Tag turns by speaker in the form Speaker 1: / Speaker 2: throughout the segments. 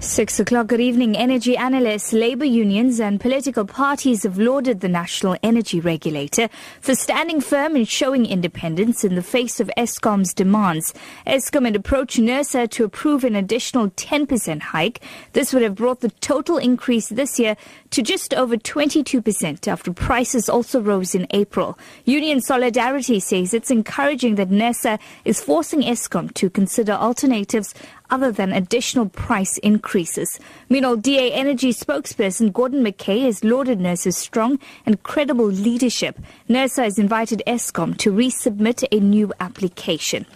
Speaker 1: Six o'clock, good evening. Energy analysts, labour unions and political parties have lauded the National Energy Regulator for standing firm and showing independence in the face of Eskom's demands. Eskom had approached NERSA to approve an additional 10% hike. This would have brought the total increase this year to just over 22% after prices also rose in April. Union Solidarity says it's encouraging that NERSA is forcing Eskom to consider alternatives other than additional price increases. Meanwhile, DA Energy spokesperson Gordon McKay has lauded NERSA's strong and credible leadership. NERSA has invited Eskom to resubmit a new application.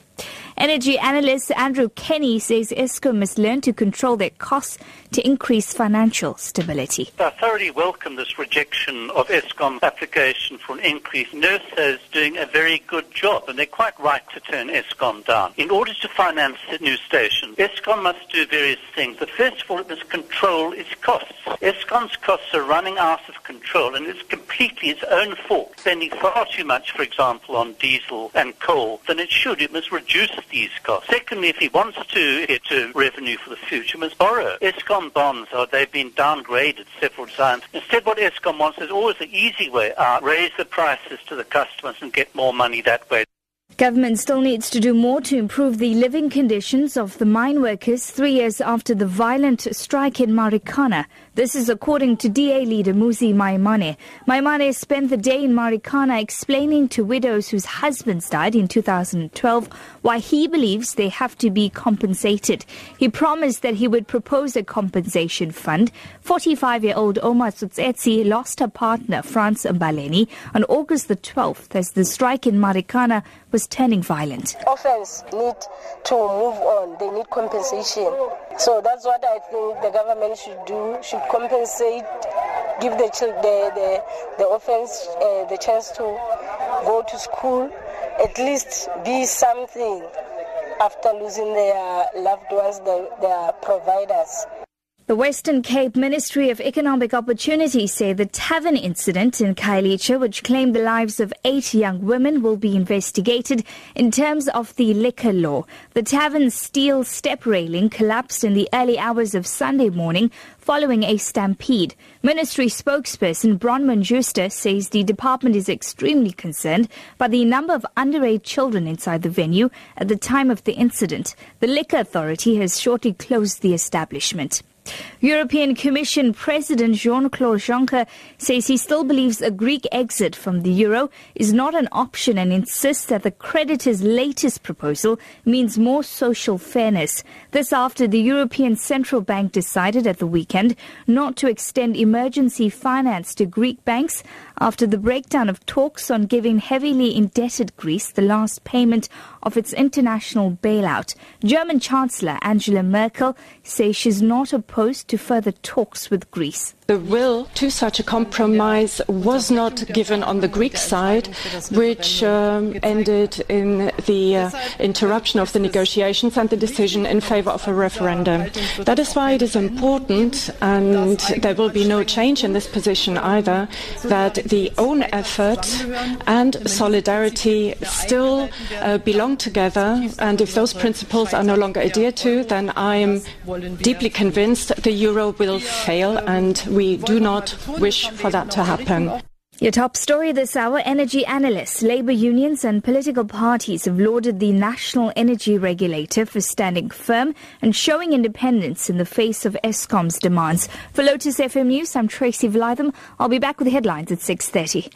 Speaker 1: Energy analyst Andrew Kenny says Eskom must learn to control their costs to increase financial stability.
Speaker 2: I thoroughly welcome this rejection of Eskom's application for an increase. NERSA is doing a very good job, and they're quite right to turn Eskom down. In order to finance the new station, Eskom must do various things. But first of all, it must control its costs. Eskom's costs are running out of control, and it's completely its own fault, spending far too much, for example, on diesel and coal than it should. It must reduce Secondly, if he wants to get revenue for the future, he must borrow. Eskom bonds, are, they've been downgraded several times. Instead, what Eskom wants is always the easy way out, raise the prices to the customers and get more money that way.
Speaker 1: Government still needs to do more to improve the living conditions of the mine workers three years after the violent strike in Marikana. This is according to DA leader Mmusi Maimane. Maimane spent the day in Marikana explaining to widows whose husbands died in 2012 why he believes they have to be compensated. He promised that he would propose a compensation fund. 45-year-old Oma Tsutsetse lost her partner, Franz Mbaleni, on August the 12th as the strike in Marikana was turning violent.
Speaker 3: Orphans need to move on. They need compensation. So that's what I think the government should do, should compensate, give the the the, the orphans uh, the chance to go to school, at least be something after losing their loved ones, their, their providers.
Speaker 1: The Western Cape Ministry of Economic Opportunity say the tavern incident in Khayelitsha, which claimed the lives of eight young women, will be investigated in terms of the liquor law. The tavern's steel step railing collapsed in the early hours of Sunday morning following a stampede. Ministry spokesperson Bronwyn Schuster says the department is extremely concerned by the number of underage children inside the venue at the time of the incident. The Liquor Authority has shortly closed the establishment. European Commission President Jean-Claude Juncker says he still believes a Greek exit from the euro is not an option and insists that the creditor's latest proposal means more social fairness. This after the European Central Bank decided at the weekend not to extend emergency finance to Greek banks after the breakdown of talks on giving heavily indebted Greece the last payment of its international bailout. German Chancellor Angela Merkel says she's not opposed to further talks with Greece.
Speaker 4: The will to such a compromise was not given on the Greek side, which um, ended in the uh, interruption of the negotiations and the decision in favor of a referendum. That is why it is important, and there will be no change in this position either, that the own effort and solidarity still uh, belong together. And if those principles are no longer adhered to, then I am deeply convinced the euro will fail and we do not wish for that to happen.
Speaker 1: Your top story this hour energy analysts, labor unions, and political parties have lauded the National Energy Regulator for standing firm and showing independence in the face of Eskom's demands. For Lotus FM News, I'm Tracy Valaydham. I'll be back with the headlines at 6:30.